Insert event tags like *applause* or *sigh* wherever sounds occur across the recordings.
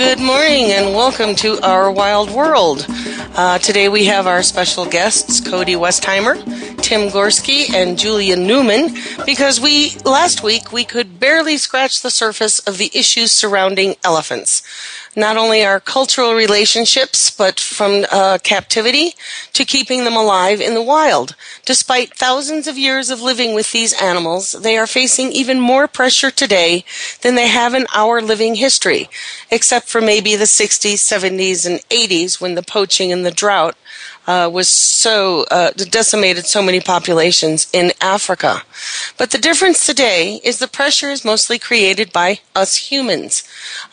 Good morning and welcome to Our Wild World. Uh, today we have our special guests, Cody Westheimer, Tim Gorski, and Julia Newmann, because we, last week, we could barely scratch the surface of the issues surrounding elephants not only our cultural relationships, but from uh, captivity to keeping them alive in the wild. Despite thousands of years of living with these animals, they are facing even more pressure today than they have in our living history, except for maybe the 60s, 70s, and 80s when the poaching and the drought uh, was so uh, decimated so many populations in Africa. But the difference today is the pressure is mostly created by us humans.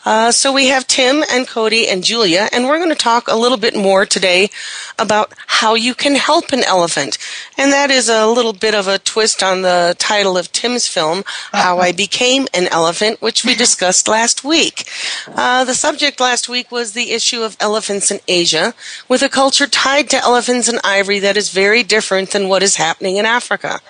Uh, so we have Tim and Cody and Julia, and we're going to talk a little bit more today about how you can help an elephant. And that is a little bit of a twist on the title of Tim's film, How I *laughs* Became an Elephant, which we discussed last week. Uh, the subject last week was the issue of elephants in Asia, with a culture tied to elephants and ivory that is very different than what is happening in Africa.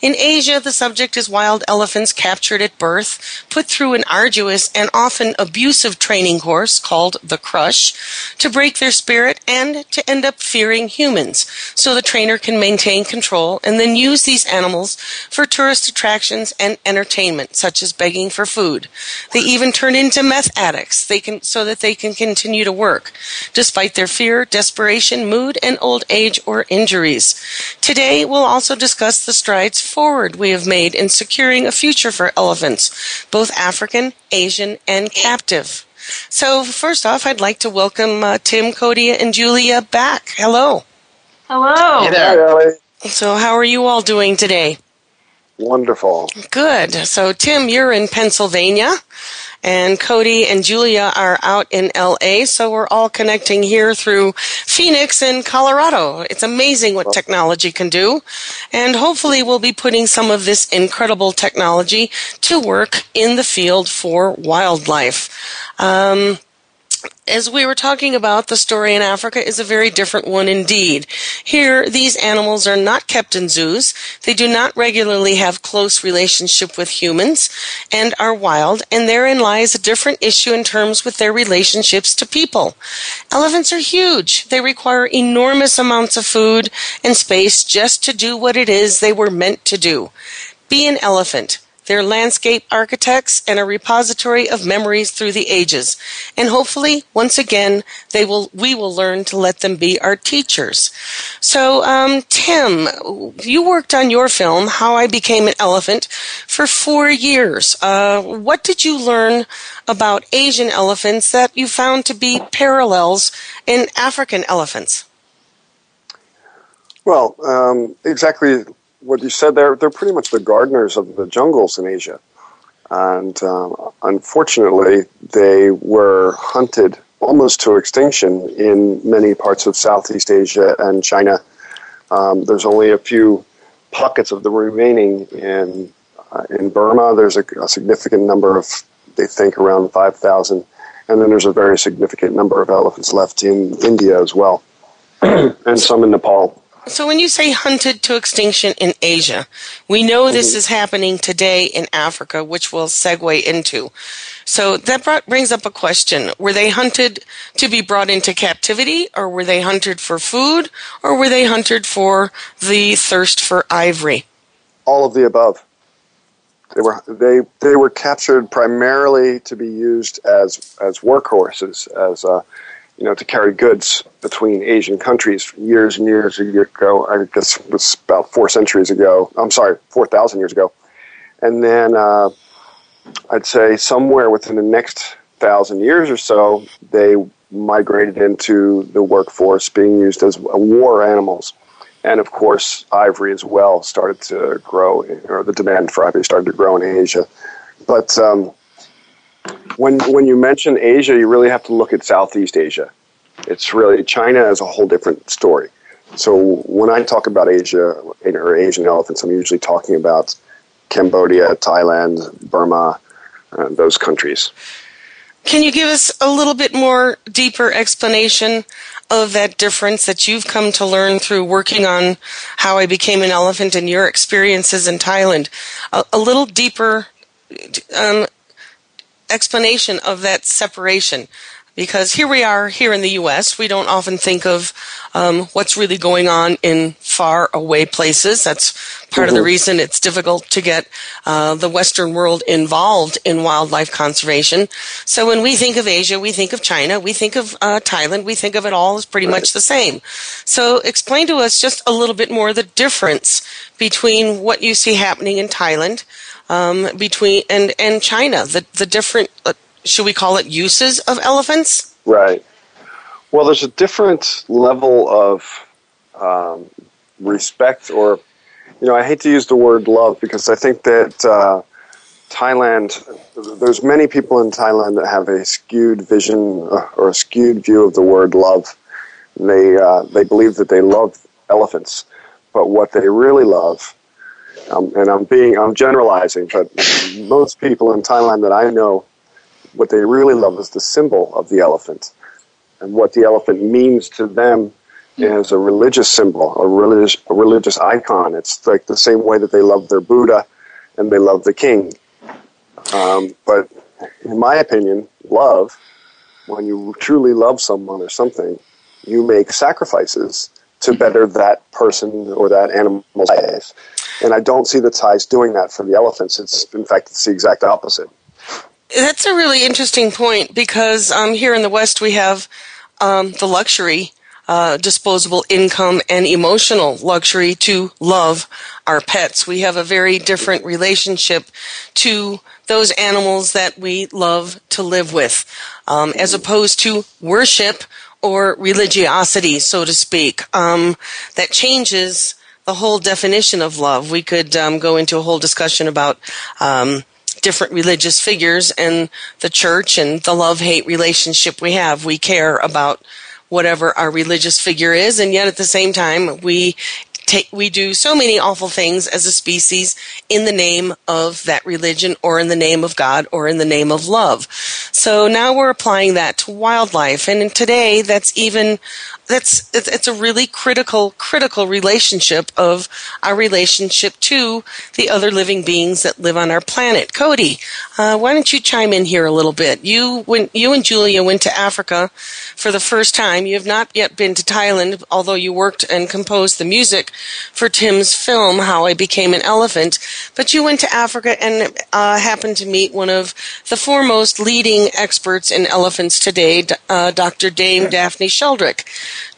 In Asia, the subject is wild elephants captured at birth, put through an arduous and often abusive training course called the crush to break their spirit and to end up fearing humans so the trainer can maintain control and then use these animals for tourist attractions and entertainment such as begging for food. They even turn into meth addicts they can, so that they can continue to work despite their fear, desperation, mood, and old age or injuries. Today, we'll also discuss the strides forward we have made in securing a future for elephants, both African, Asian, and captive. So, first off, I'd like to welcome uh, Tim, Cody, and Julia back. Hello. Hello. Hey there. So, how are you all doing today? Wonderful. Good. So, Tim, you're in Pennsylvania and Cody and Julia are out in LA, so we're all connecting here through Phoenix and Colorado. It's amazing what technology can do, and hopefully we'll be putting some of this incredible technology to work in the field for wildlife. Um, as we were talking about, the story in Africa is a very different one indeed. Here, these animals are not kept in zoos. They do not regularly have close relationship with humans and are wild, and therein lies a different issue in terms with their relationships to people. Elephants are huge. They require enormous amounts of food and space just to do what it is they were meant to do. Be an elephant. They're landscape architects and a repository of memories through the ages. And hopefully, once again, they will, we will learn to let them be our teachers. So, um, Tim, you worked on your film, How I Became an Elephant, for four years. Uh, what did you learn about Asian elephants that you found to be parallels in African elephants? Well, um, exactly what you said, they're they're pretty much the gardeners of the jungles in Asia, and um, unfortunately, they were hunted almost to extinction in many parts of Southeast Asia and China. Um, there's only a few pockets of the remaining in uh, in Burma. There's a, a, significant number of, they think, around five thousand, and then there's a very significant number of elephants left in India as well, *clears throat* and some in Nepal. So when you say hunted to extinction in Asia, we know this mm-hmm. is happening today in Africa, which we'll segue into. So that brought, brings up a question. Were they hunted to be brought into captivity, or were they hunted for food, or were they hunted for the thirst for ivory? All of the above. They were they they were captured primarily to be used as as workhorses, as uh, you know, to carry goods between Asian countries years and years ago. I guess it was about four centuries ago. I'm sorry, four thousand years ago, and then uh, I'd say somewhere within the next thousand years or so, they migrated into the workforce, being used as war animals and of course, ivory as well started to grow, or the demand for ivory started to grow in Asia. But um, when when you mention Asia, you really have to look at Southeast Asia. It's really China is a whole different story. So when I talk about Asia or Asian elephants, I'm usually talking about Cambodia, Thailand, Burma, uh, those countries. Can you give us a little bit more deeper explanation of that difference that you've come to learn through working on how I became an elephant and your experiences in Thailand? A, a little deeper um, explanation of that separation because here we are here in the U.S. We don't often think of um, what's really going on in far away places. That's part mm-hmm. of the mm-hmm. reason it's difficult to get uh, the Western world involved in wildlife conservation. So when we think of Asia, we think of China, we think of uh, Thailand, we think of it all as pretty right. much the same. So explain to us just a little bit more the difference between what you see happening in Thailand. Um, between and and China, the the different uh, should we call it uses of elephants? Right. Well, there's a different level of um, respect, or, you know, I hate to use the word love because I think that uh, Thailand, there's many people in Thailand that have a skewed vision uh, or a skewed view of the word love. They, uh, they believe that they love elephants, but what they really love um, and I'm being I'm generalizing, but most people in Thailand that I know what they really love is the symbol of the elephant. And what the elephant means to them is a religious symbol, a religious, a religious icon. It's like the same way that they love their Buddha and they love the king. Um, but in my opinion, love, when you truly love someone or something, you make sacrifices to better that person or that animal's life. And I don't see the Thais doing that for the elephants. It's in fact it's the exact opposite. That's a really interesting point because um, here in the West we have um, the luxury, uh, disposable income, and emotional luxury to love our pets. We have a very different relationship to those animals that we love to live with, um, as opposed to worship or religiosity, so to speak. Um, that changes the whole definition of love. We could um, go into a whole discussion about um, different religious figures and the church and the love hate relationship we have. We care about whatever our religious figure is, and yet at the same time, we take, we do so many awful things as a species in the name of that religion or in the name of God or in the name of love. So now we're applying that to wildlife. And today that's even, that's, it's, it's a really critical, critical relationship of our relationship to the other living beings that live on our planet. Cody, uh, why don't you chime in here a little bit? You, when you and Julia went to Africa for the first time, you have not yet been to Thailand, although you worked and composed the music for Tim's film, How I Became an Elephant. But you went to Africa and uh, happened to meet one of the foremost leading experts in elephants today, uh, Dr. Dame Daphne Sheldrick.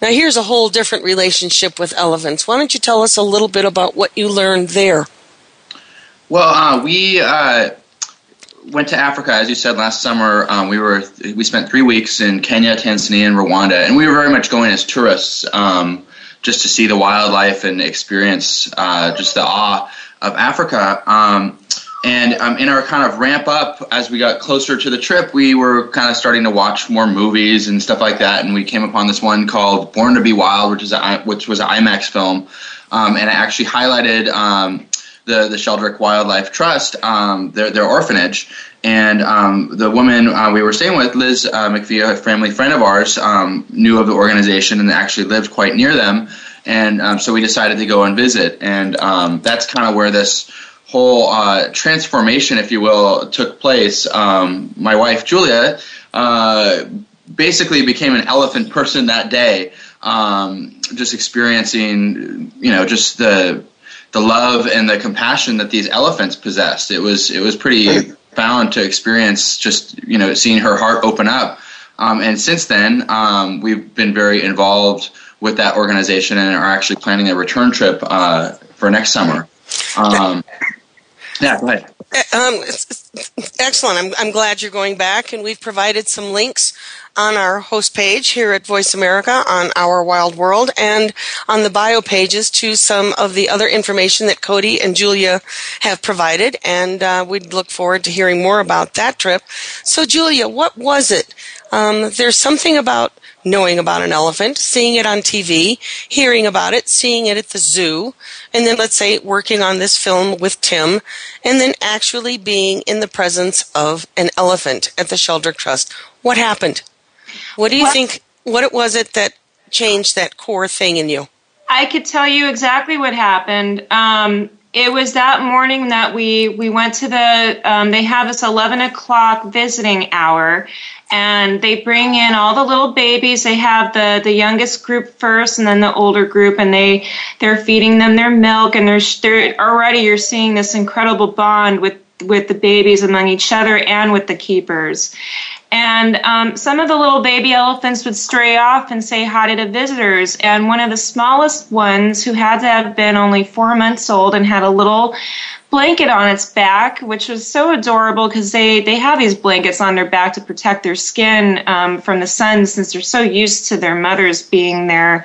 Now, here's a whole different relationship with elephants. Why don't you tell us a little bit about what you learned there? Well, uh, we uh, went to Africa, as you said last summer. Um, we were we spent three weeks in Kenya, Tanzania, and Rwanda, and we were very much going as tourists. Um, just to see the wildlife and experience uh, just the awe of Africa. Um, and um, in our kind of ramp up as we got closer to the trip, we were kind of starting to watch more movies and stuff like that. And we came upon this one called Born to Be Wild, which is a, which was an IMAX film, um, and it actually highlighted um, the the Sheldrick Wildlife Trust, um, their their orphanage, and um, the woman uh, we were staying with, Liz uh, McVie, a family friend of ours, um, knew of the organization and actually lived quite near them. and so we decided to go and visit, and that's kind of where this whole uh, transformation, if you will, took place. Um, my wife Julia uh, basically became an elephant person that day, um, just experiencing, you know, just the the love and the compassion that these elephants possessed. It was it was pretty profound to experience just you know seeing her heart open up. Um, and since then, um, we've been very involved with that organization and are actually planning a return trip uh, for next summer. Um, yeah, go ahead. Um, excellent. I'm, I'm glad you're going back, and we've provided some links on our host page here at Voice America on Our Wild World and on the bio pages to some of the other information that Cody and Julia have provided. And uh, we'd look forward to hearing more about that trip. So, Julia, what was it? Um, there's something about knowing about an elephant, seeing it on TV, hearing about it, seeing it at the zoo, and then let's say working on this film with Tim, and then actually being in the presence of an elephant at the Sheldrick Trust. What happened? What do you well, think? What was it that changed that core thing in you? I could tell you exactly what happened. Um, it was that morning that we we went to the. Um, they have this eleven o'clock visiting hour, and they bring in all the little babies. They have the the youngest group first, and then the older group, and they they're feeding them their milk, and they're, they're already you're seeing this incredible bond with with the babies among each other and with the keepers. And um, some of the little baby elephants would stray off and say hi to the visitors. And one of the smallest ones, who had to have been only four months old and had a little blanket on its back, which was so adorable because they, they have these blankets on their back to protect their skin um, from the sun since they're so used to their mothers being there.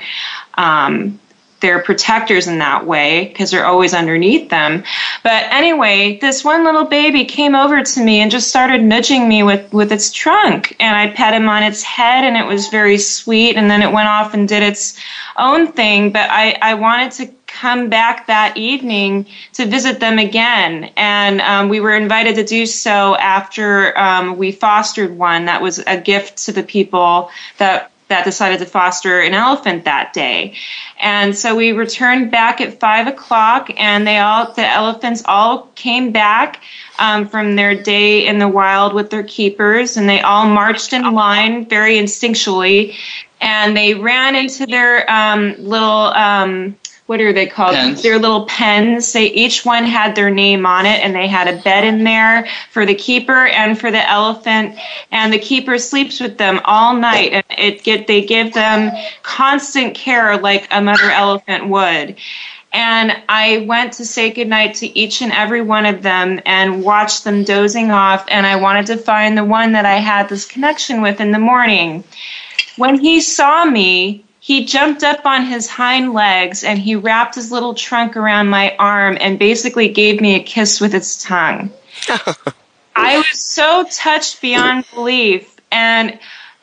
Um, they're protectors in that way because they're always underneath them. But anyway, this one little baby came over to me and just started nudging me with, with its trunk. And I pet him on its head and it was very sweet. And then it went off and did its own thing. But I, I wanted to come back that evening to visit them again. And um, we were invited to do so after um, we fostered one that was a gift to the people that that decided to foster an elephant that day. And so we returned back at five o'clock, and they all, the elephants all came back um, from their day in the wild with their keepers, and they all marched in line very instinctually, and they ran into their um, little um, what are they called? Pens. Their little pens. They each one had their name on it, and they had a bed in there for the keeper and for the elephant. And the keeper sleeps with them all night, and it get they give them constant care like a mother elephant would. And I went to say goodnight to each and every one of them and watched them dozing off. And I wanted to find the one that I had this connection with in the morning. When he saw me, he jumped up on his hind legs and he wrapped his little trunk around my arm and basically gave me a kiss with its tongue. *laughs* I was so touched beyond belief. And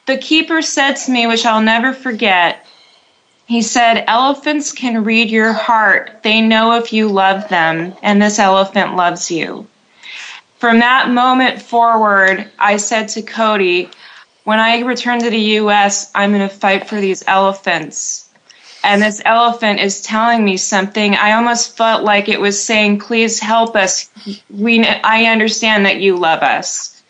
the keeper said to me, which I'll never forget, he said, Elephants can read your heart. They know if you love them, and this elephant loves you. From that moment forward, I said to Cody, when I return to the US, I'm going to fight for these elephants. And this elephant is telling me something. I almost felt like it was saying, please help us. We, I understand that you love us.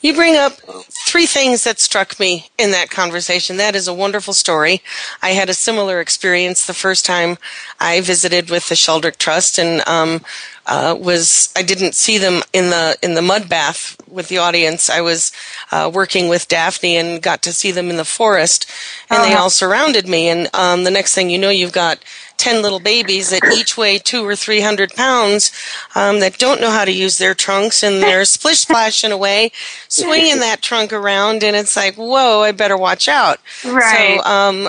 You bring up three things that struck me in that conversation. That is a wonderful story. I had a similar experience the first time I visited with the Sheldrick Trust, and um, uh, was I didn't see them in the in the mud bath with the audience. I was uh, working with Daphne and got to see them in the forest, and uh-huh. they all surrounded me. And um, the next thing you know, you've got 10 little babies that each weigh two or 300 pounds um, that don't know how to use their trunks and they're *laughs* splish splashing away, swinging that trunk around. And it's like, whoa, I better watch out. Right. So um,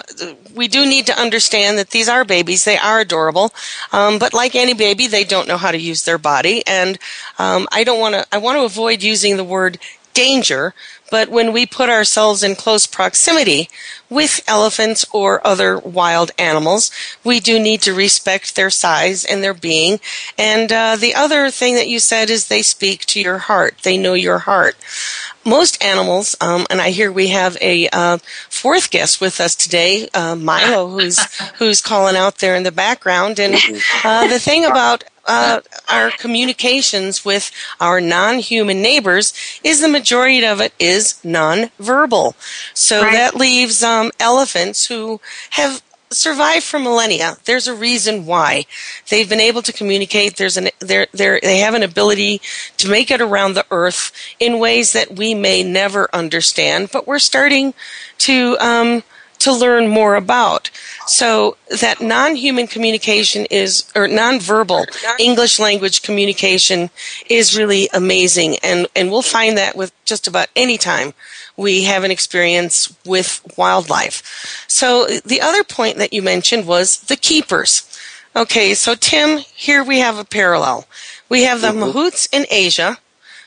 we do need to understand that these are babies. They are adorable. Um, but like any baby, they don't know how to use their body. And um, I don't want to, I want to avoid using the word danger but when we put ourselves in close proximity with elephants or other wild animals, we do need to respect their size and their being. And uh, the other thing that you said is they speak to your heart. They know your heart. Most animals, um, and I hear we have a uh, fourth guest with us today, uh, Milo, *laughs* who's who's calling out there in the background. And uh, the thing about uh, our communications with our non-human neighbors is the majority of it is non-verbal. So Right. that leaves um, elephants who have survived for millennia. There's a reason why they've been able to communicate. There's an they're, they're, they have an ability to make it around the earth in ways that we may never understand, but we're starting to um, to learn more about. So that non-human communication is, or non-verbal English language communication is really amazing, and and we'll find that with just about any time we have an experience with wildlife. So the other point that you mentioned was the keepers. Okay, so Tim, here we have a parallel. We have the mm-hmm. mahouts in Asia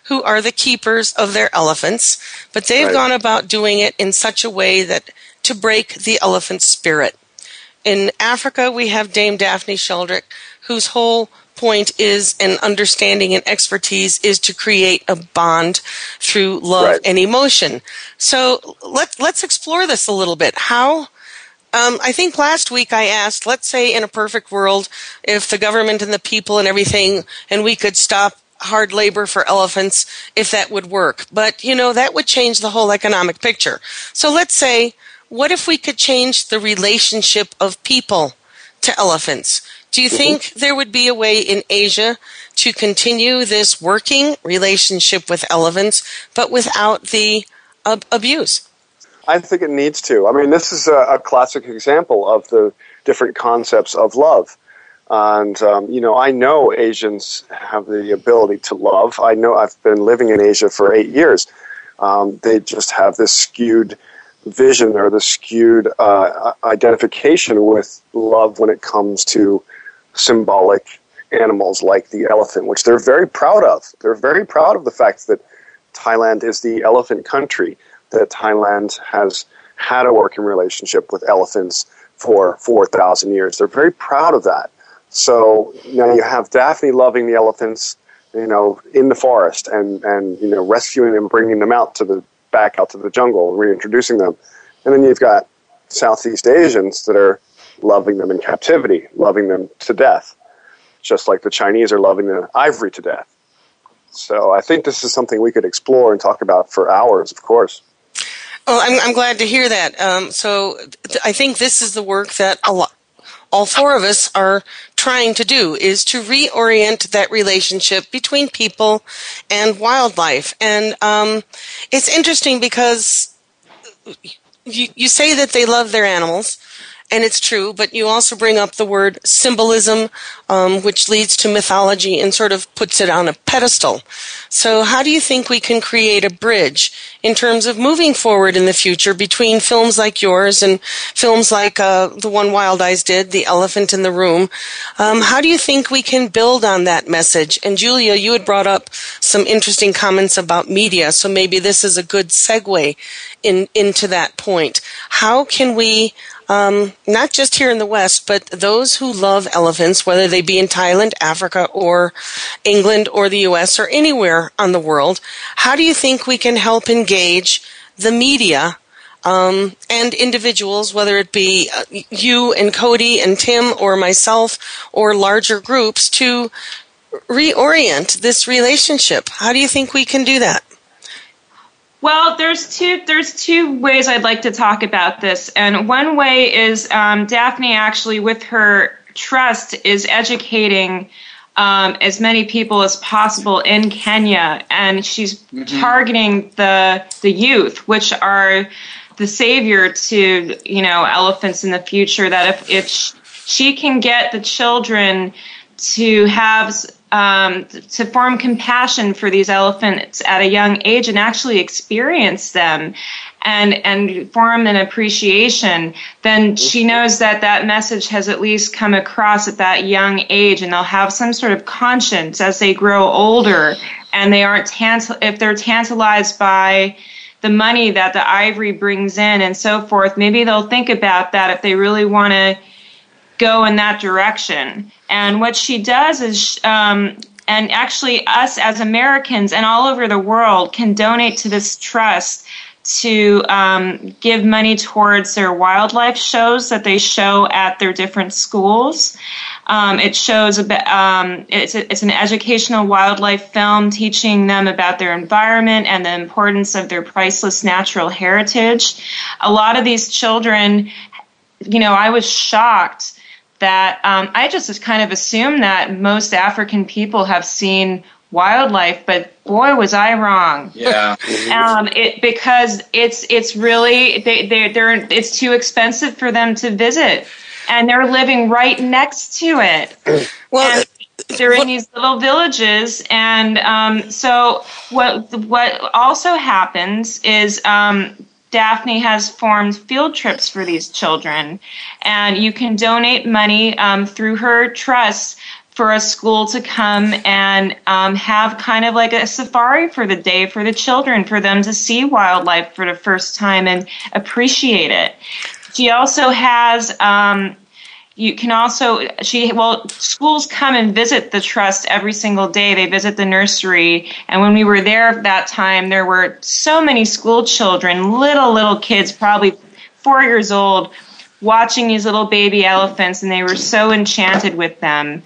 who are the keepers of their elephants, but they've Right. gone about doing it in such a way that to break the elephant spirit. In Africa, we have Dame Daphne Sheldrick, whose whole point is and understanding and expertise is to create a bond through love Right. and emotion. So let, let's explore this a little bit. How um, I think last week I asked, let's say in a perfect world, if the government and the people and everything, and we could stop hard labor for elephants, if that would work. But, you know, that would change the whole economic picture. So let's say, what if we could change the relationship of people to elephants? Do you think there would be a way in Asia to continue this working relationship with elephants, but without the ab- abuse? I think it needs to. I mean, this is a, a classic example of the different concepts of love. And, um, you know, I know Asians have the ability to love. I know I've been living in Asia for eight years. Um, they just have this skewed vision or the skewed uh, identification with love when it comes to symbolic animals like the elephant, which they're very proud of. They're very proud of the fact that Thailand is the elephant country, that Thailand has had a working relationship with elephants for 4,000 years. They're very proud of that. So now you have Daphne loving the elephants, you know, in the forest and, and you know, rescuing them, bringing them out to the back out to the jungle, reintroducing them. And then you've got Southeast Asians that are loving them in captivity, loving them to death, just like the Chinese are loving the ivory to death. So I think this is something we could explore and talk about for hours, of course. Well, I'm, I'm glad to hear that. Um, so th- I think this is the work that a lot, all four of us are trying to do is to reorient that relationship between people and wildlife. And um, it's interesting because you, you say that they love their animals, and it's true, but you also bring up the word symbolism, um, which leads to mythology and sort of puts it on a pedestal. So, how do you think we can create a bridge in terms of moving forward in the future between films like yours and films like uh, the one Wild Eyes did, The Elephant in the Room? Um, how do you think we can build on that message? And Julia, you had brought up some interesting comments about media, so maybe this is a good segue in, into that point. How can we um, not just here in the West, but those who love elephants, whether they be in Thailand, Africa, or England, or the U.S., or anywhere on the world, how do you think we can help engage the media um, and individuals, whether it be uh, you and Cody and Tim, or myself, or larger groups, to reorient this relationship? How do you think we can do that? Well, there's two there's two ways I'd like to talk about this, and one way is um, Daphne actually, with her trust, is educating um, as many people as possible in Kenya, and she's targeting the the youth, which are the savior to you know elephants in the future. That if if sh- she can get the children to have um, to form compassion for these elephants at a young age and actually experience them and and form an appreciation then she knows that that message has at least come across at that young age and they'll have some sort of conscience as they grow older and they aren't tantal- if they're tantalized by the money that the ivory brings in and so forth maybe they'll think about that if they really want to go in that direction. And what she does is, um, and actually, us as Americans and all over the world can donate to this trust to um, give money towards their wildlife shows that they show at their different schools. Um, it shows um, it's, a, it's an educational wildlife film teaching them about their environment and the importance of their priceless natural heritage. A lot of these children, you know, I was shocked that um, I just kind of assumed that most African people have seen wildlife, but boy, was I wrong. Yeah. *laughs* um, it because it's it's really they they they're it's too expensive for them to visit, and they're living right next to it. *clears throat* Well. And they're in these little villages, and um, so what? What also happens is um, Daphne has formed field trips for these children, and you can donate money um, through her trust for a school to come and um, have kind of like a safari for the day for the children, for them to see wildlife for the first time and appreciate it. She also has. Um, you can also she well schools come and visit the trust every single day. They visit the nursery. And when we were there that time there were so many school children little little kids probably four years old watching these little baby elephants and they were so enchanted with them.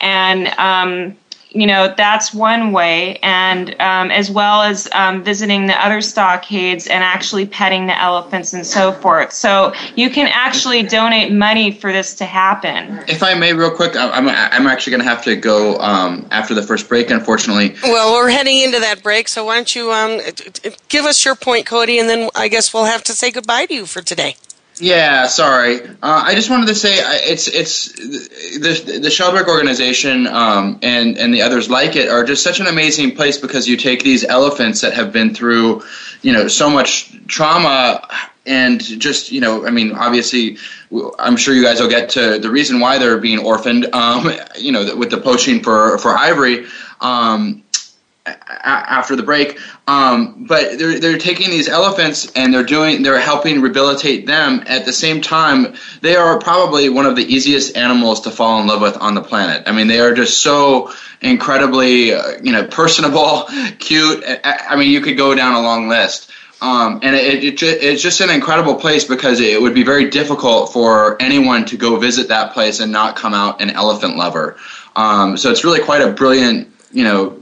And um, you know that's one way and um, as well as um, visiting the other stockades and actually petting the elephants and so forth so you can actually donate money for this to happen If I may, real quick, I'm, I'm actually going to have to go um, after the first break, unfortunately. Well, we're heading into that break, so why don't you um, t- t- give us your point, Cody, and then I guess we'll have to say goodbye to you for today. Yeah, sorry. Uh, I just wanted to say it's it's the the Sheldrick organization um, and and the others like it are just such an amazing place because you take these elephants that have been through, you know, so much trauma and just you know, I mean, obviously, I'm sure you guys will get to the reason why they're being orphaned. Um, you know, with the poaching for for ivory. Um, after the break. Um, but they're they're taking these elephants and they're doing they're helping rehabilitate them. At the same time, they are probably one of the easiest animals to fall in love with on the planet. I mean, they are just so incredibly uh, you know personable, *laughs* cute. I, mean, you could go down a long list. Um, and it, it, it's just an incredible place because it would be very difficult for anyone to go visit that place and not come out an elephant lover. Um, so it's really quite a brilliant, you know,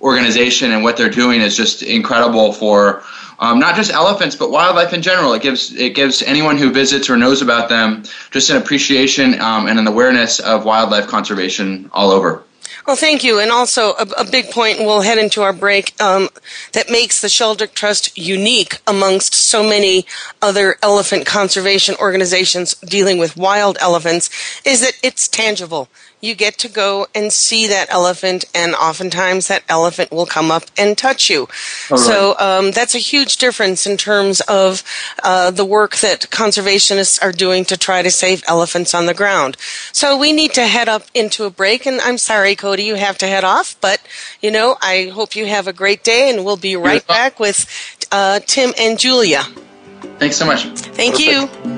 organization and what they're doing is just incredible for um, not just elephants but wildlife in general. It gives it gives anyone who visits or knows about them just an appreciation um, and an awareness of wildlife conservation all over. Well, thank you. And also, a, a big point, we'll head into our break, um, that makes the Sheldrick Trust unique amongst so many other elephant conservation organizations dealing with wild elephants is that it's tangible. You get to go and see that elephant, and oftentimes that elephant will come up and touch you. So um, that's a huge difference in terms of uh, the work that conservationists are doing to try to save elephants on the ground. So we need to head up into a break, and I'm sorry, Cody, you have to head off, but you know, I hope you have a great day, and we'll be right back with uh, Tim and Julia. Thanks so much. Thank you.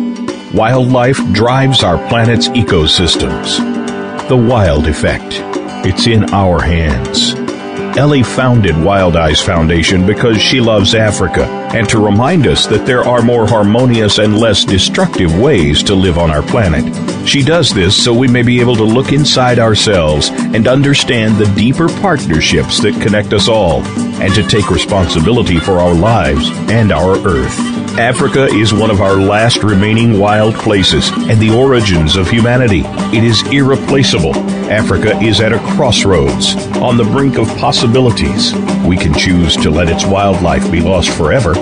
Wildlife drives our planet's ecosystems. The Wild Effect. It's in our hands. Ellie founded Wild Eyes Foundation because she loves Africa and to remind us that there are more harmonious and less destructive ways to live on our planet. She does this so we may be able to look inside ourselves and understand the deeper partnerships that connect us all and to take responsibility for our lives and our earth. Africa is one of our last remaining wild places and the origins of humanity. It is irreplaceable. Africa is at a crossroads, on the brink of possibilities. We can choose to let its wildlife be lost forever,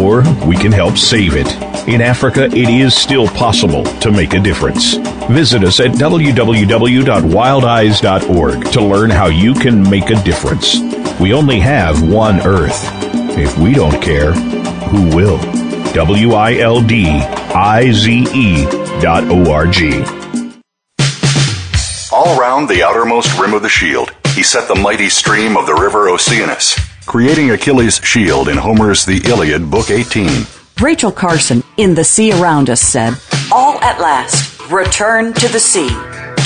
or we can help save it. In Africa, it is still possible to make a difference. Visit us at www.wildeyes.org to learn how you can make a difference. We only have one Earth. If we don't care, who will? W I L D I Z E dot O R G. All round the outermost rim of the shield, he set the mighty stream of the river Oceanus, creating Achilles' shield in Homer's The Iliad, Book 18. Rachel Carson in The Sea Around Us said, All at last, return to the sea,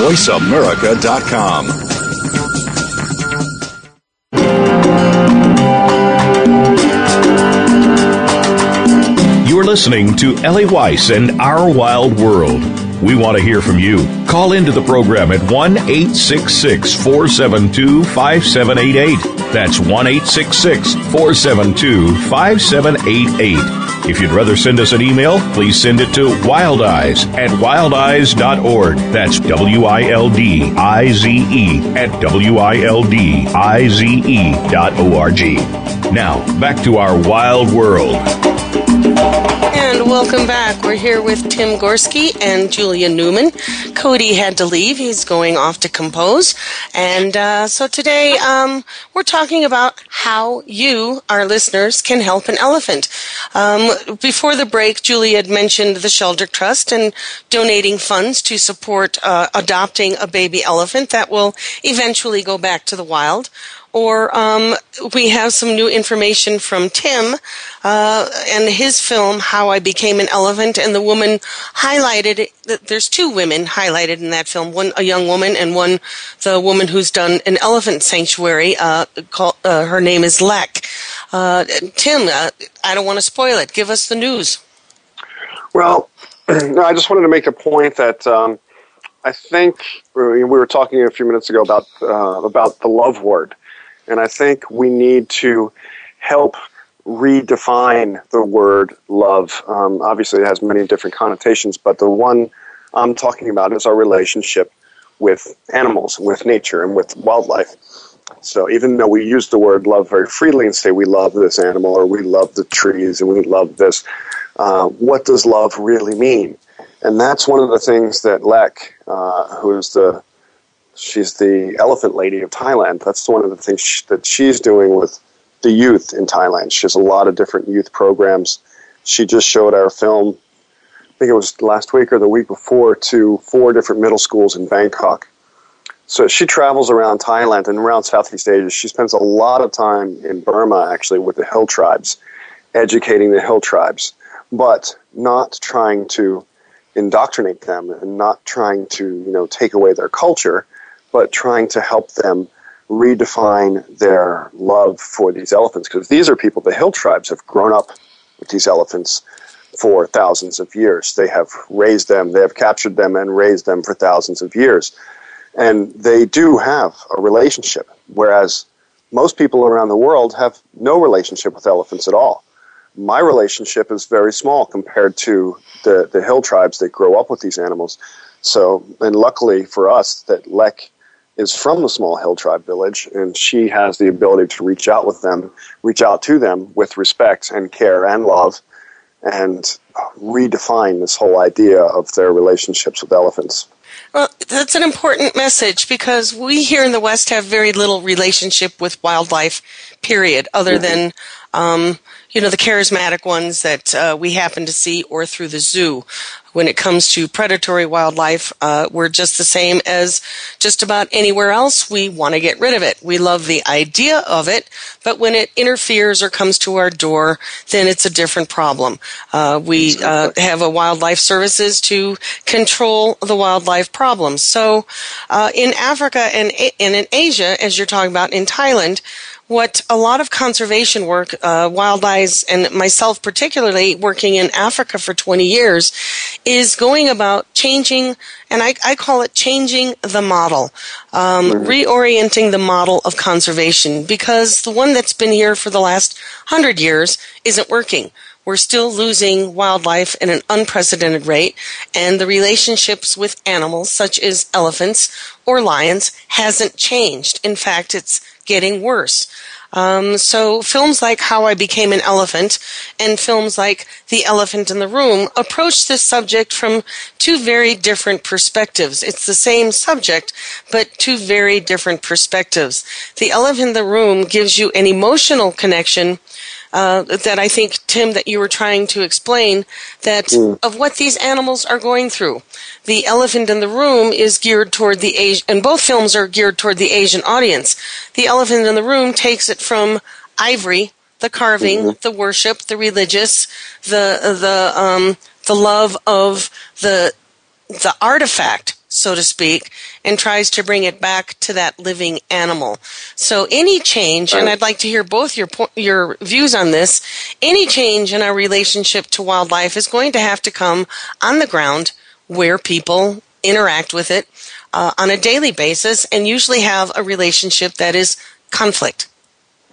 voiceamerica.com. You are listening to Ellie Weiss and Our Wild World. We want to hear from you. Call into the program at 1 866 472 5788. That's 1 866 472 5788. If you'd rather send us an email, please send it to wildeyes at wildeyes.org. That's W I L D I Z E at W I L D I Z E dot O R G. Now, back to our wild world. And welcome back. We're here with Tim Gorski and Julia Newmann. Cody had to leave. He's going off to compose. And uh, so today um, we're talking about how you, our listeners, can help an elephant. Um, before the break, Julia had mentioned the Sheldrick Trust and donating funds to support uh, adopting a baby elephant that will eventually go back to the wild or um, we have some new information from Tim uh, and his film "How I Became an Elephant," and the woman highlighted. There's two women highlighted in that film: one a young woman, and one the woman who's done an elephant sanctuary. Uh, uh, her name is Lek. Uh, Tim, uh, I don't want to spoil it. Give us the news. Well, *clears throat* I just wanted to make a point that. Um, I think we were talking a few minutes ago about uh, about the love word, and I think we need to help redefine the word love. Um, obviously, it has many different connotations, but the one I'm talking about is our relationship with animals, with nature, and with wildlife. So even though we use the word love very freely and say we love this animal or we love the trees and we love this, uh, what does love really mean? And that's one of the things that Lek, uh, who is the She's the elephant lady of Thailand. That's one of the things she, that she's doing with the youth in Thailand. She has a lot of different youth programs. She just showed our film, I think it was last week or the week before, to four different middle schools in Bangkok. So she travels around Thailand and around Southeast Asia. She spends a lot of time in Burma, actually, with the hill tribes, educating the hill tribes, but not trying to indoctrinate them and not trying to, you know, take away their culture but trying to help them redefine their love for these elephants because these are people, the hill tribes have grown up with these elephants for thousands of years. They have raised them, they have captured them and raised them for thousands of years. And they do have a relationship, whereas most people around the world have no relationship with elephants at all. my relationship is very small compared to the, the hill tribes that grow up with these animals. So, and luckily for us, that Lek is from the small hill tribe village, and she has the ability to reach out with them, reach out to them with respect and care and love, and redefine this whole idea of their relationships with elephants. Well, that's an important message because we here in the West have very little relationship with wildlife, period, other mm-hmm. than um, you know, the charismatic ones that uh, we happen to see or through the zoo. When it comes to predatory wildlife, uh, we're just the same as just about anywhere else. We want to get rid of it. We love the idea of it, but when it interferes or comes to our door, then it's a different problem. Uh, we uh, have a wildlife services to control the wildlife problems. So, uh, in Africa and, and in Asia, as you're talking about in Thailand, what a lot of conservation work, uh, Wild Eyes, and myself particularly working in Africa for 20 years, is going about changing, and I, I call it changing the model, um, mm-hmm. reorienting the model of conservation, because the one that's been here for the last hundred years isn't working. We're still losing wildlife at an unprecedented rate, and the relationships with animals, such as elephants or lions, hasn't changed. In fact, it's getting worse. Um, so films like How I Became an Elephant and films like The Elephant in the Room approach this subject from two very different perspectives. It's the same subject, but two very different perspectives. The Elephant in the Room gives you an emotional connection uh, that I think, Tim, that you were trying to explain that mm. of what these animals are going through. The elephant in the room is geared toward the Asian, and both films are geared toward the Asian audience. The elephant in the room takes it from ivory, the carving, mm-hmm. the worship, the religious, the the um, the love of the the artifact so to speak, and tries to bring it back to that living animal. So any change, and I'd like to hear both your your views on this. Any change in our relationship to wildlife is going to have to come on the ground where people interact with it uh, on a daily basis, and usually have a relationship that is conflict.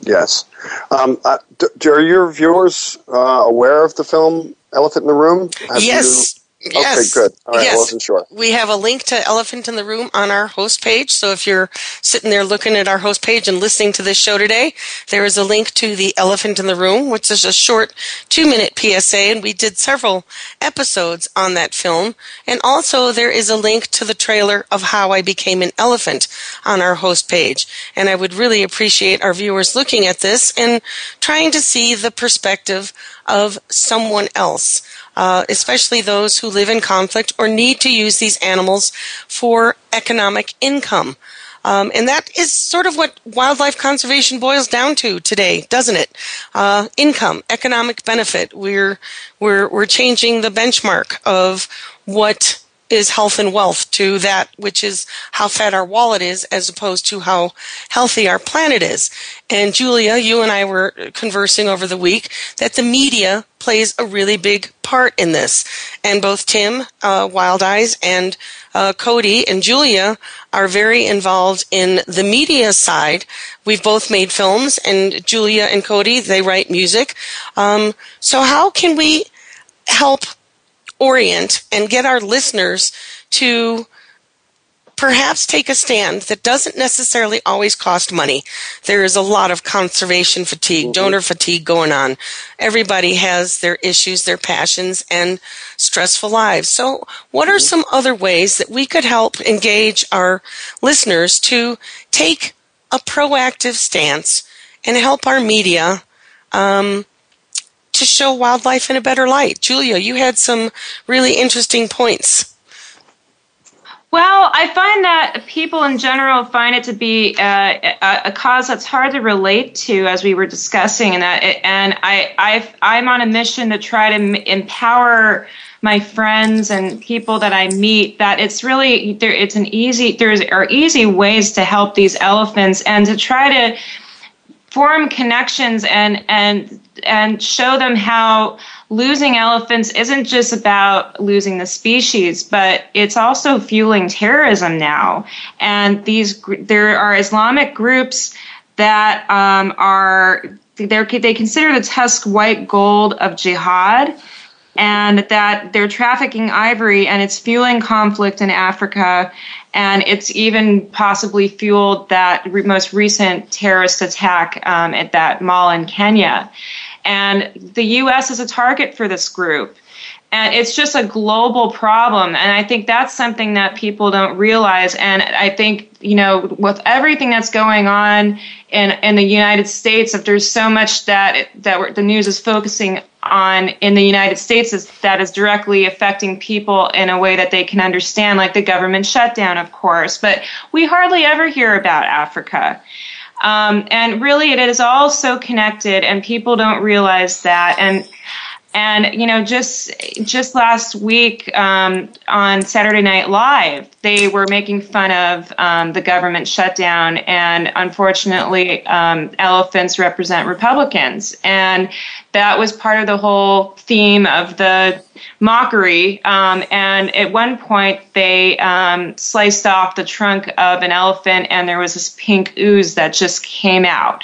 Yes. Um, uh, do, are your viewers uh, aware of the film Elephant in the Room? Have yes. You- Yes. Okay, good. All right, yes. I wasn't sure. We have a link to Elephant in the Room on our host page. So if you're sitting there looking at our host page and listening to this show today, there is a link to the Elephant in the Room, which is a short two minute PSA. And we did several episodes on that film. And also there is a link to the trailer of How I Became an Elephant on our host page. And I would really appreciate our viewers looking at this and trying to see the perspective of someone else uh, especially those who live in conflict or need to use these animals for economic income. Um, and that is sort of what wildlife conservation boils down to today, doesn't it? Uh, income, economic benefit. We're we're we're changing the benchmark of what is health and wealth to that which is how fat our wallet is as opposed to how healthy our planet is. And Julia, you and I were conversing over the week that the media plays a really big part in this. And both Tim, uh, Wild Eyes, and uh, Cody and Julia are very involved in the media side. We've both made films, and Julia and Cody, they write music. Um, so how can we help orient and get our listeners to perhaps take a stand that doesn't necessarily always cost money. There is a lot of conservation fatigue, mm-hmm. donor fatigue going on. Everybody has their issues, their passions, and stressful lives. So, what are mm-hmm. some other ways that we could help engage our listeners to take a proactive stance and help our media um, to show wildlife in a better light. Julia, you had some really interesting points. Well, I find that people in general find it to be uh, a, a, cause that's hard to relate to, as we were discussing, and that, it, and I, i I'm on a mission to try to empower my friends and people that I meet that it's really there. It's an easy there's are easy ways to help these elephants and to try to form connections and and and show them how losing elephants isn't just about losing the species, but it's also fueling terrorism now. And these there are Islamic groups that um, are they they consider the tusk white gold of jihad and that they're trafficking ivory and it's fueling conflict in Africa. And it's even possibly fueled that re- most recent terrorist attack um, at that mall in Kenya. And the U.S. is a target for this group. And it's just a global problem. And I think that's something that people don't realize. And I think, you know, with everything that's going on in, in the United States, if there's so much that, that the news is focusing on in the United States is, that is directly affecting people in a way that they can understand, like the government shutdown, of course. But we hardly ever hear about Africa. Um, and really, it is all so connected, and people don't realize that. And and you know, just just last week um, on Saturday Night Live, they were making fun of um, the government shutdown, and unfortunately, um, elephants represent Republicans, and that was part of the whole theme of the mockery. Um, and at one point, they um, sliced off the trunk of an elephant, and there was this pink ooze that just came out.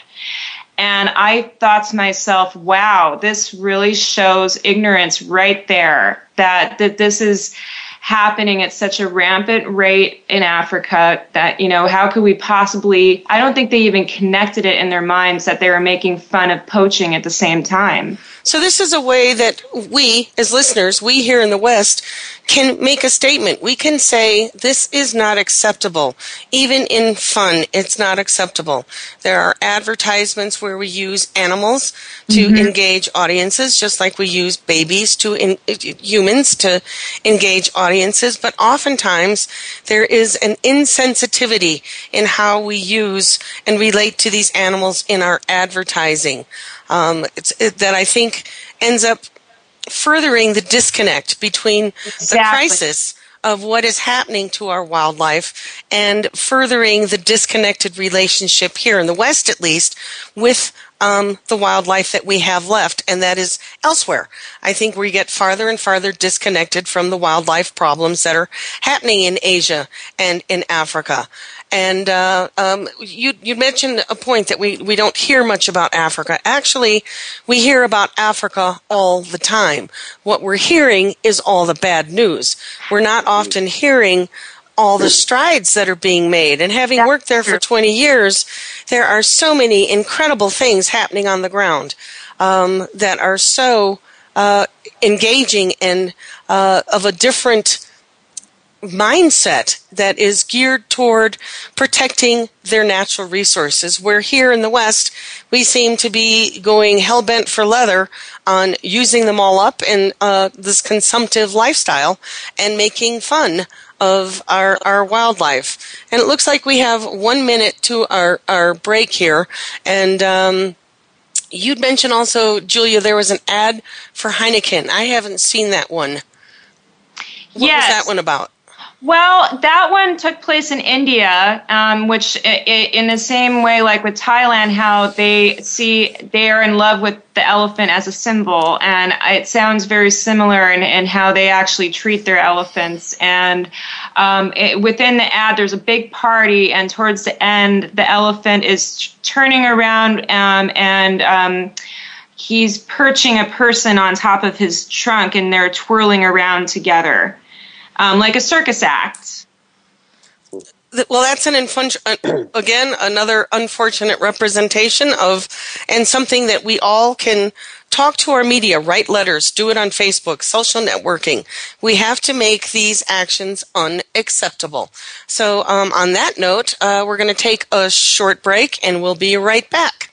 And I thought to myself, wow, this really shows ignorance right there that, that this is happening at such a rampant rate in Africa that, you know, how could we possibly, I don't think they even connected it in their minds that they were making fun of poaching at the same time. So this is a way that we, as listeners, we here in the West, can make a statement. We can say, this is not acceptable. Even in fun, it's not acceptable. There are advertisements where we use animals to mm-hmm. engage audiences, just like we use babies to in, humans to engage audiences. But oftentimes, there is an insensitivity in how we use and relate to these animals in our advertising um, it, that I think ends up furthering the disconnect between exactly. the crisis of what is happening to our wildlife and furthering the disconnected relationship here in the West, at least, with um, the wildlife that we have left, and that is elsewhere. I think we get farther and farther disconnected from the wildlife problems that are happening in Asia and in Africa. And uh, um, you you mentioned a point that we we don't hear much about Africa. Actually, we hear about Africa all the time. What we're hearing is all the bad news. We're not often hearing all the strides that are being made. And having worked there for 20 years, there are so many incredible things happening on the ground um, that are so uh, engaging and uh, of a different mindset that is geared toward protecting their natural resources. Where here in the West, we seem to be going hell bent for leather on using them all up in uh, this consumptive lifestyle and making fun of our, our wildlife. And it looks like we have one minute to our, our break here. And um, you'd mentioned also, Julia, there was an ad for Heineken. I haven't seen that one. What yes. was that one about? Well, that one took place in India, um, which in the same way, like with Thailand, how they see they are in love with the elephant as a symbol, and it sounds very similar in, in how they actually treat their elephants. And um, it, within the ad, there's a big party, and towards the end, the elephant is turning around um, and um, he's perching a person on top of his trunk, and they're twirling around together um, like a circus act. Well, that's an infun- *clears throat* again another unfortunate representation of, and something that we all can talk to our media, write letters, do it on Facebook, social networking. We have to make these actions unacceptable. So, um, on that note, uh, we're going to take a short break, and we'll be right back.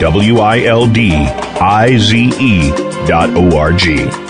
W I L D I Z E dot O R G.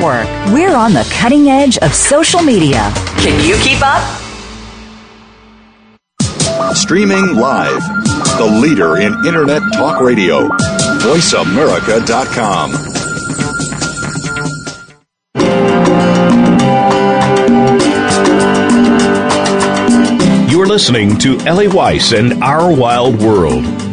We're on the cutting edge of social media. Can you keep up? Streaming live. The leader in Internet talk radio. VoiceAmerica.com. You're listening to Ellie Weiss and Our Wild World.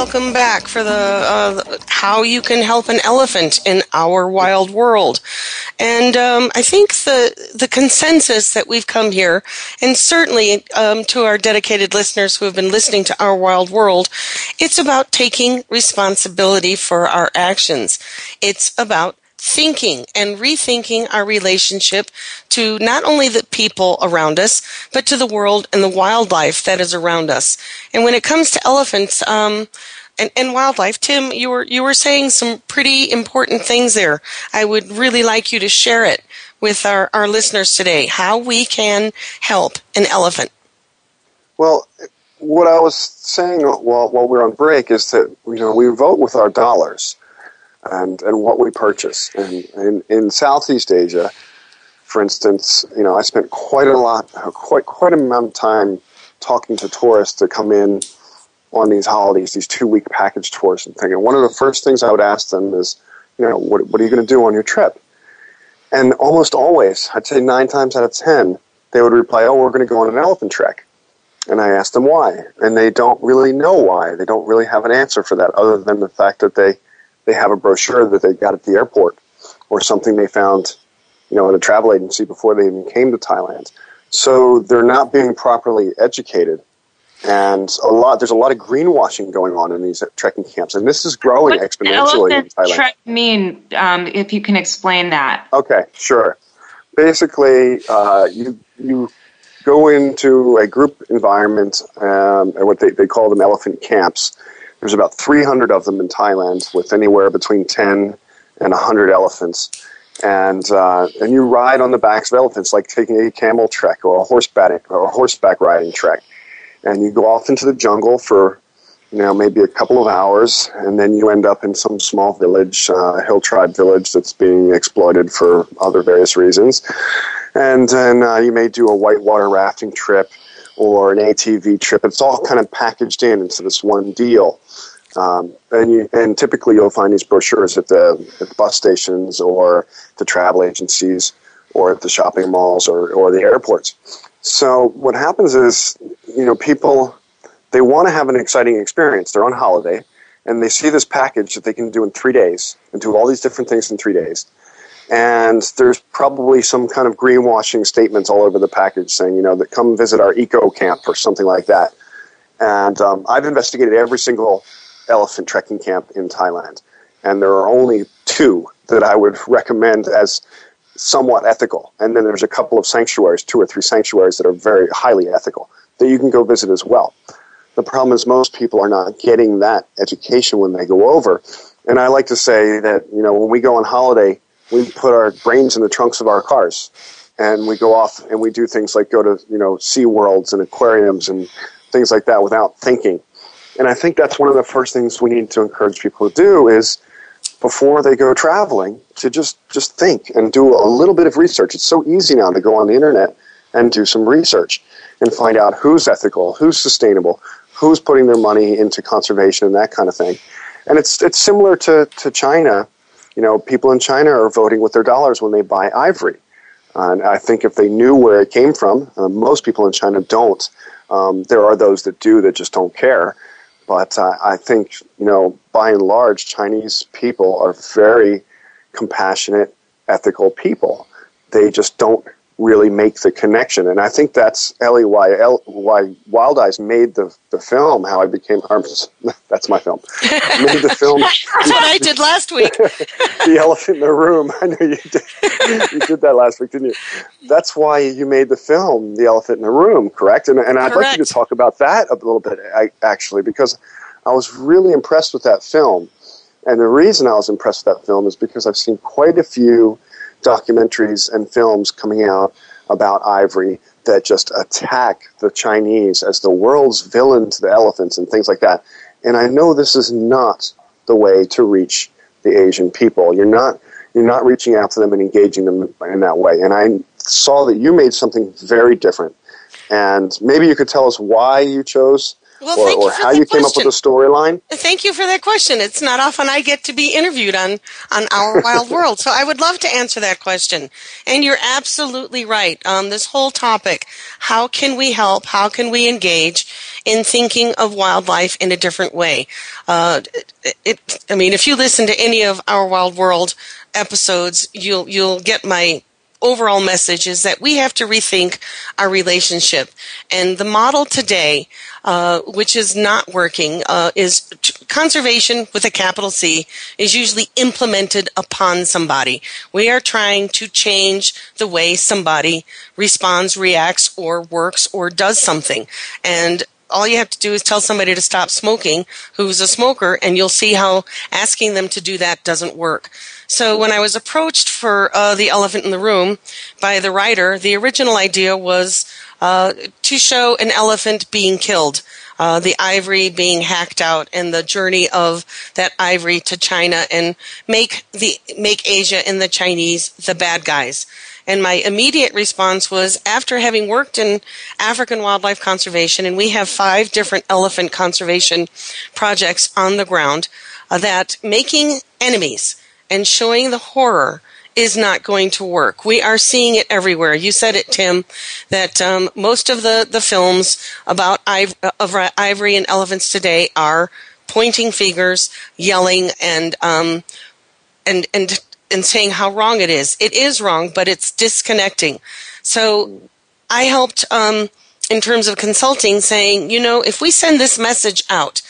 Welcome back for the uh, how you can help an elephant in our wild world. And um, I think the the consensus that we've come here, and certainly um, to our dedicated listeners who have been listening to our wild world, it's about taking responsibility for our actions. It's about thinking and rethinking our relationship to not only the people around us, but to the world and the wildlife that is around us. And when it comes to elephants, um, and, and, wildlife, Tim, you were you were saying some pretty important things there. I would really like you to share it with our, our listeners today. How we can help an elephant. Well, what I was saying while while we we're on break is that you know we vote with our dollars and, and what we purchase. And in, in Southeast Asia, for instance, you know, I spent quite a lot, quite quite a amount of time talking to tourists to come in on these holidays, these two week package tours and thing. And one of the first things I would ask them is, you know, what, what are you going to do on your trip? And almost always, I'd say nine times out of ten, they would reply, oh, we're going to go on an elephant trek. And I asked them why. And they don't really know why. They don't really have an answer for that other than the fact that they they have a brochure that they got at the airport or something they found, you know, at a travel agency before they even came to Thailand. So they're not being properly educated. And a lot, there's a lot of greenwashing going on in these trekking camps, and this is growing what exponentially in Thailand. Trek mean, um, if you can explain that? Okay, sure. Basically, uh, you you go into a group environment, um, and what they, they call them elephant camps, there's about 300 of them in Thailand with anywhere between 10 and 100 elephants. And, uh, and you ride on the backs of elephants like taking a camel trek or a horseback, or a horseback riding trek. And you go off into the jungle for you know, maybe a couple of hours, and then you end up in some small village, uh, hill tribe village that's being exploited for other various reasons. And then uh, you may do a whitewater rafting trip or an ATV trip. It's all kind of packaged in into this one deal. Um, and, you, and typically you'll find these brochures at the, at the bus stations or the travel agencies or at the shopping malls or, or the airports. So what happens is, you know, people, they want to have an exciting experience. They're on holiday and they see this package that they can do in three days and do all these different things in three days. And there's probably some kind of greenwashing statements all over the package saying, you know, that come visit our eco camp or something like that And um, I've investigated every single elephant trekking camp in Thailand, and there are only two that I would recommend as somewhat ethical. And then there's a couple of sanctuaries, two or three sanctuaries that are very highly ethical that you can go visit as well. The problem is most people are not getting that education when they go over. And I like to say that, you know, when we go on holiday, we put our brains in the trunks of our cars and we go off and we do things like go to, you know, sea worlds and aquariums and things like that without thinking. And I think that's one of the first things we need to encourage people to do is before they go traveling to just just think and do a little bit of research. It's so easy now to go on the internet and do some research and find out who's ethical, who's sustainable, who's putting their money into conservation and that kind of thing. And it's it's similar to, to China. You know, people in China are voting with their dollars when they buy ivory. And I think if they knew where it came from, uh, most people in China don't. Um, there are those that do that just don't care. But uh, I think, you know, by and large, Chinese people are very compassionate, ethical people. They just don't really make the connection. And I think that's Ellie why, L, why Wild Eyes made the, the film, How I Became Harmless. *laughs* That's my film. *laughs* made the film. that's what I did last week. *laughs* the Elephant in the Room. I know you did. you did that last week, didn't you? That's why you made the film, The Elephant in the Room, correct? And, and I'd like you to talk about that a little bit, actually, because I was really impressed with that film. And the reason I was impressed with that film is because I've seen quite a few documentaries and films coming out about ivory that just attack the Chinese as the world's villain to the elephants and things like that. And I know this is not the way to reach the Asian people. You're not you're not reaching out to them and engaging them in that way. And I saw that you made something very different. And maybe you could tell us why you chose well, or, or how you question. came up with the storyline? Thank you for that question. It's not often I get to be interviewed on, on Our Wild *laughs* World, so I would love to answer that question. And you're absolutely right. Um, this whole topic, how can we help? How can we engage in thinking of wildlife in a different way? Uh, it, it, I mean, if you listen to any of Our Wild World episodes, you'll you'll get my overall message is that we have to rethink our relationship. And the model today, uh, which is not working, uh, is t- conservation with a capital C is usually implemented upon somebody. We are trying to change the way somebody responds, reacts, or works, or does something. And all you have to do is tell somebody to stop smoking who's a smoker, and you'll see how asking them to do that doesn't work. So when I was approached for uh, The Elephant in the Room by the writer, the original idea was uh, to show an elephant being killed. Uh, the ivory being hacked out and the journey of that ivory to China and make the make Asia and the Chinese the bad guys. And my immediate response was after having worked in African wildlife conservation, and we have five different elephant conservation projects on the ground, uh, that making enemies and showing the horror is not going to work. We are seeing it everywhere. You said it, Tim, that um, most of the, the films about iv- of ivory and elephants today are pointing fingers, yelling, and um, and and and saying how wrong it is. It is wrong, but it's disconnecting. So I helped um, in terms of consulting, saying, you know, if we send this message out,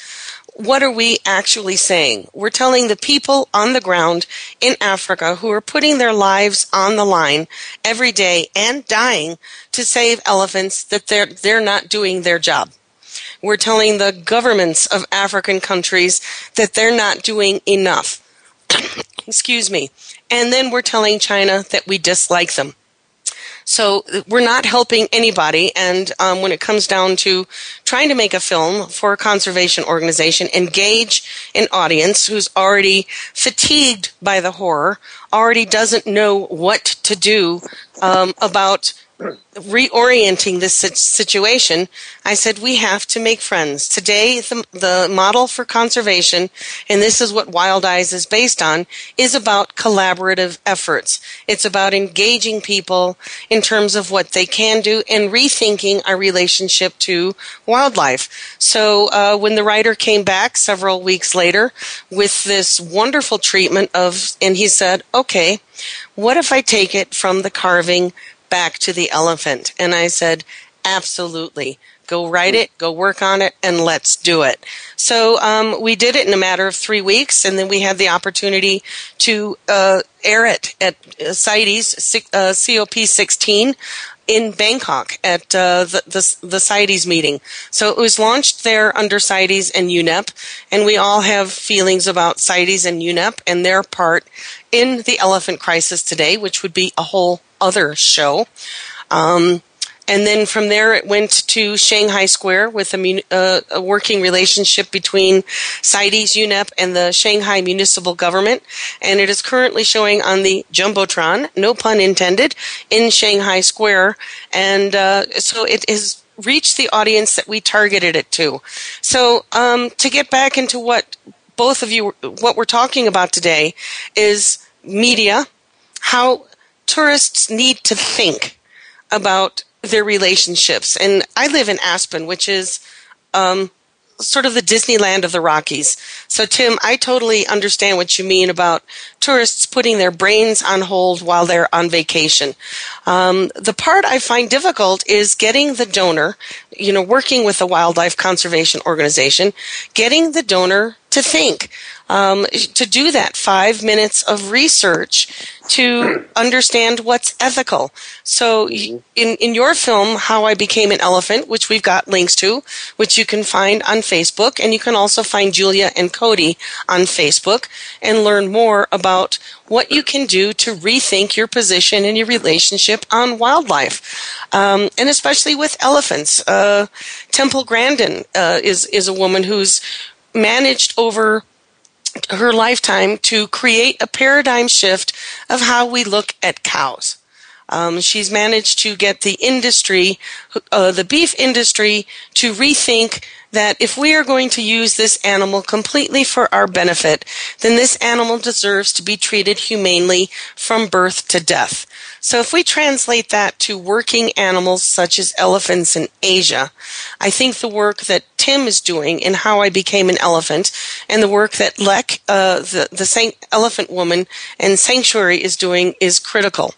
what are we actually saying? We're telling the people on the ground in Africa who are putting their lives on the line every day and dying to save elephants that they're, they're not doing their job. We're telling the governments of African countries that they're not doing enough. *coughs* Excuse me. And then we're telling China that we dislike them. So we're not helping anybody. And um, when it comes down to trying to make a film for a conservation organization, engage an audience who's already fatigued by the horror, already doesn't know what to do um, about reorienting this situation, I said we have to make friends. Today, the, the model for conservation, and this is what Wild Eyes is based on, is about collaborative efforts. It's about engaging people in terms of what they can do and rethinking our relationship to wildlife. So uh, when the writer came back several weeks later with this wonderful treatment of, and he said, okay, what if I take it from the carving back to the elephant? And I said, absolutely. Go write it, go work on it, and let's do it. So um, we did it in a matter of three weeks, and then we had the opportunity to uh, air it at uh, CITES uh, COP 16 in Bangkok at uh, the, the, the CITES meeting. So it was launched there under CITES and UNEP, and we all have feelings about CITES and UNEP and their part in the elephant crisis today, which would be a whole other show. Um, and then from there, it went to Shanghai Square with a, uh, a working relationship between CITES, UNEP, and the Shanghai municipal government. And it is currently showing on the Jumbotron, no pun intended, in Shanghai Square. And uh, so it has reached the audience that we targeted it to. So um, to get back into what both of you, what we're talking about today is media, how tourists need to think about their relationships. And I live in Aspen, which is um, sort of the Disneyland of the Rockies. So, Tim, I totally understand what you mean about tourists putting their brains on hold while they're on vacation. Um, the part I find difficult is getting the donor, you know, working with a wildlife conservation organization, getting the donor to think um, to do that five minutes of research to understand what's ethical. So, in, in your film, How I Became an Elephant, which we've got links to, which you can find on Facebook, and you can also find Julia and Cody on Facebook and learn more about what you can do to rethink your position and your relationship on wildlife, um, and especially with elephants. Uh, Temple Grandin uh, is is a woman who's managed over her lifetime to create a paradigm shift of how we look at cows. Um, she's managed to get the industry, uh, the beef industry, to rethink that if we are going to use this animal completely for our benefit, then this animal deserves to be treated humanely from birth to death. So if we translate that to working animals such as elephants in Asia, I think the work that Tim is doing in How I Became an Elephant and the work that Lek, uh, the, the Saint Elephant Woman and Sanctuary is doing is critical.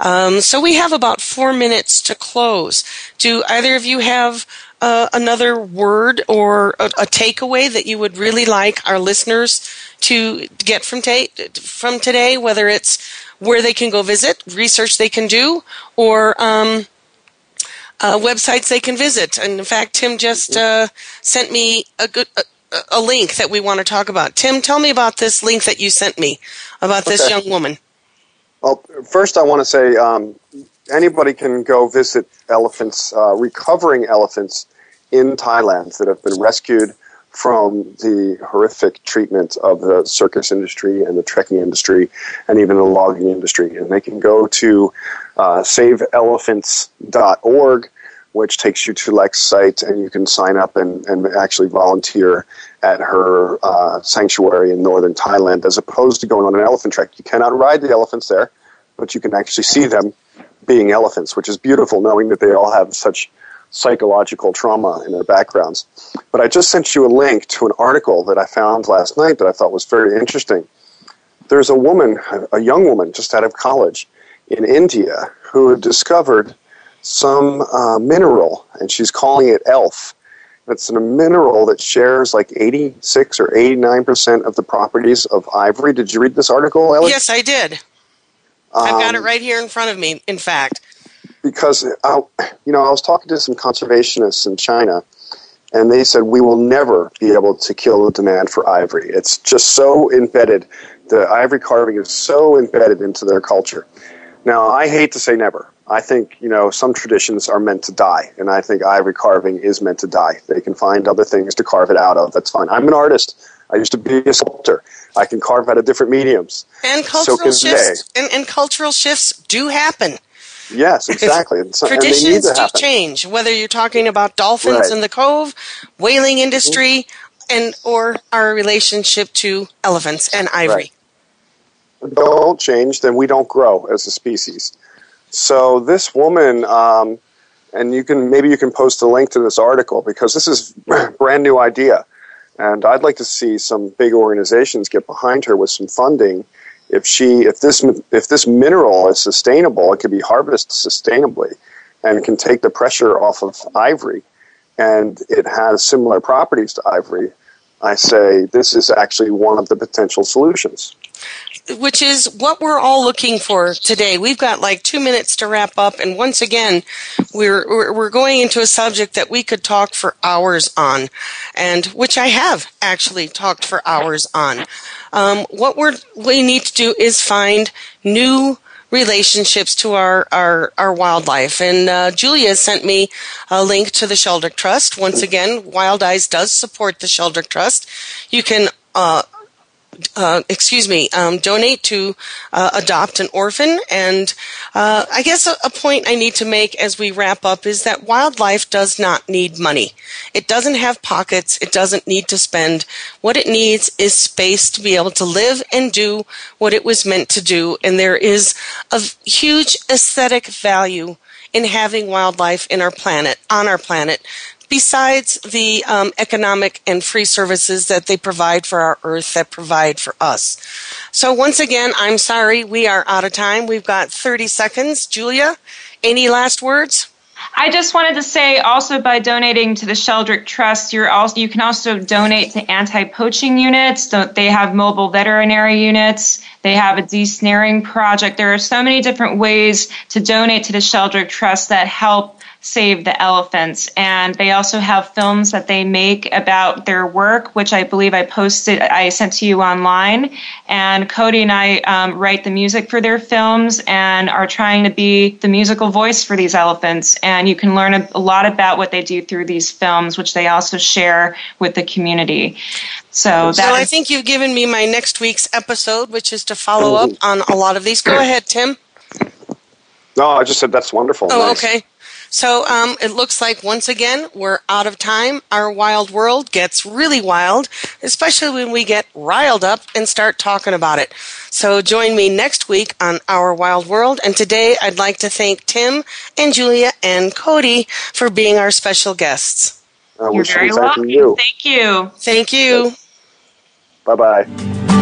Um, so we have about four minutes to close. Do either of you have uh, another word or a, a, takeaway that you would really like our listeners to get from, ta- from today, whether it's where they can go visit, research they can do, or um, uh, websites they can visit. And in fact, Tim just uh, sent me a good a, a, link that we want to talk about. Tim, tell me about this link that you sent me about this okay. young woman. Well, first I want to say um, anybody can go visit elephants, uh, recovering elephants in Thailand that have been rescued from the horrific treatment of the circus industry and the trekking industry and even the logging industry. And they can go to uh, saveelephants.org, which takes you to Lek's site, and you can sign up and, and actually volunteer at her uh, sanctuary in northern Thailand, as opposed to going on an elephant trek. You cannot ride the elephants there, but you can actually see them being elephants, which is beautiful knowing that they all have such psychological trauma in their backgrounds. But I just sent you a link to an article that I found last night that I thought was very interesting. There's a woman, a young woman just out of college in India, who discovered some uh, mineral, and she's calling it ELF. It's a mineral that shares like 86 or 89% of the properties of ivory. Did you read this article, Ellie? Yes, I did. Um, I've got it um, right here in front of me, in fact because I, you know I was talking to some conservationists in China, and they said we will never be able to kill the demand for ivory. It's just so embedded. The ivory carving is so embedded into their culture. Now I hate to say never. I think you know some traditions are meant to die, and I think ivory carving is meant to die. They can find other things to carve it out of. That's fine. I'm an artist. I used to be a sculptor. I can carve out of different mediums. And cultural so shifts and, and cultural shifts do happen. Yes, *laughs* exactly. Traditions do change, whether you're talking about dolphins right. in the cove, whaling industry, and or our relationship to elephants and ivory. Right. Don't change, then we don't grow as a species. So this woman, um, and you can maybe you can post a link to this article because this is a *clears throat* brand new idea, and I'd like to see some big organizations get behind her with some funding if she if this if this mineral is sustainable, it can be harvested sustainably and can take the pressure off of ivory. And it has similar properties to ivory, I say this is actually one of the potential solutions which is what we're all looking for today. We've got like two minutes to wrap up, and once again, we're we're going into a subject that we could talk for hours on, and which I have actually talked for hours on. Um, what we're we need to do is find new relationships to our, our, our wildlife. And uh, Julia sent me a link to the Sheldrick Trust. Once again, Wild Eyes does support the Sheldrick Trust. You can uh, uh, excuse me, um, donate to uh, adopt an orphan. And uh, I guess a, a, point I need to make as we wrap up is that wildlife does not need money. It doesn't have pockets. It doesn't need to spend. What it needs is space to be able to live and do what it was meant to do. And there is a huge aesthetic value in having wildlife in our planet, on our planet, besides the um, economic and free services that they provide for our earth that provide for us. So once again, I'm sorry we are out of time. We've got 30 seconds. Julia, any last words? I just wanted to say also by donating to the Sheldrick Trust, you're also you can also donate to anti-poaching units. They have mobile veterinary units. They have a desnaring project. There are so many different ways to donate to the Sheldrick Trust that help save the elephants. And they also have films that they make about their work, which I believe I posted, I sent to you online. And Cody and I um, write the music for their films and are trying to be the musical voice for these elephants. And you can learn a, a lot about what they do through these films, which they also share with the community. So, so I think you've given me my next week's episode, which is to follow up on a lot of these. Go ahead, Tim. No, I just said that's wonderful. Oh, nice. okay. So um, it looks like once again we're out of time. Our wild world gets really wild, especially when we get riled up and start talking about it. So join me next week on Our Wild World. And today I'd like to thank Tim and Julia and Cody for being our special guests. You're very welcome. You. Thank you. Thank you. Bye bye.